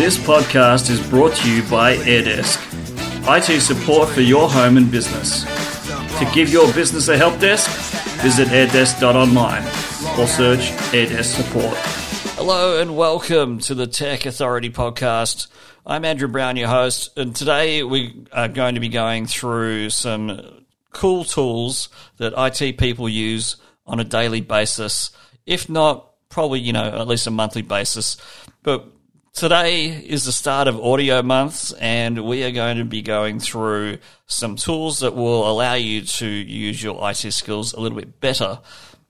This podcast is brought to you by AirDesk, IT support for your home and business. To give your business a help desk, visit airdesk.online or search AirDesk support. Hello and welcome to the Tech Authority podcast. I'm Andrew Brown, your host, and today we are going to be going through some cool tools that IT people use on a daily basis, if not probably, you know, at least a monthly basis. But today is the start of audio months and we are going to be going through some tools that will allow you to use your IT skills a little bit better.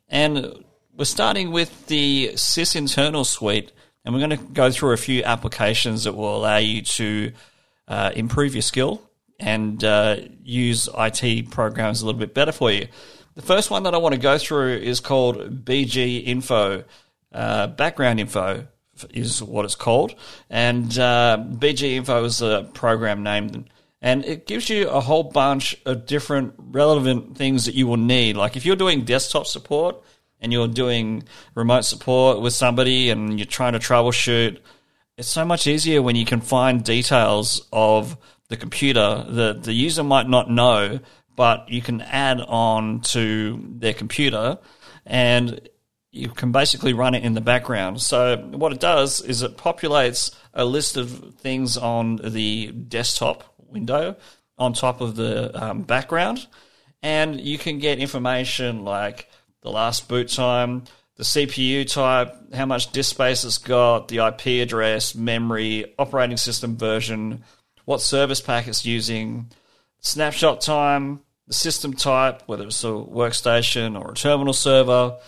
And we're starting with the Sysinternals suite and we're going to go through a few applications that will allow you to uh, improve your skill and uh, use IT programs a little bit better for you. The first one that I want to go through is called BG Info, uh, background info is what it's called, and uh, BG Info is a program name, and it gives you a whole bunch of different relevant things that you will need. Like if you're doing desktop support and you're doing remote support with somebody and you're trying to troubleshoot, it's so much easier when you can find details of the computer that the user might not know, but you can add on to their computer. And you can basically run it in the background. So what it does is it populates a list of things on the desktop window on top of the um, background, and you can get information like the last boot time, the CPU type, how much disk space it's got, the IP address, memory, operating system version, what service pack it's using, snapshot time, the system type, whether it's a workstation or a terminal server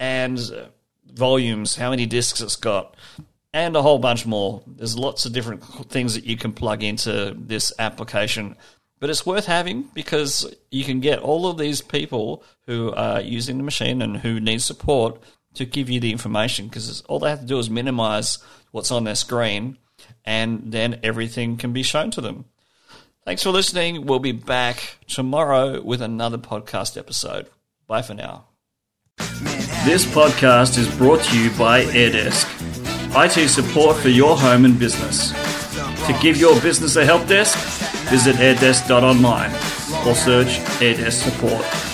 and volumes, how many disks it's got, and a whole bunch more. There's lots of different things that you can plug into this application. But it's worth having because you can get all of these people who are using the machine and who need support to give you the information because all they have to do is minimize what's on their screen and then everything can be shown to them. Thanks for listening. We'll be back tomorrow with another podcast episode. Bye for now. This podcast is brought to you by AirDesk, IT support for your home and business. To give your business a help desk, visit airdesk.online or search AirDesk support.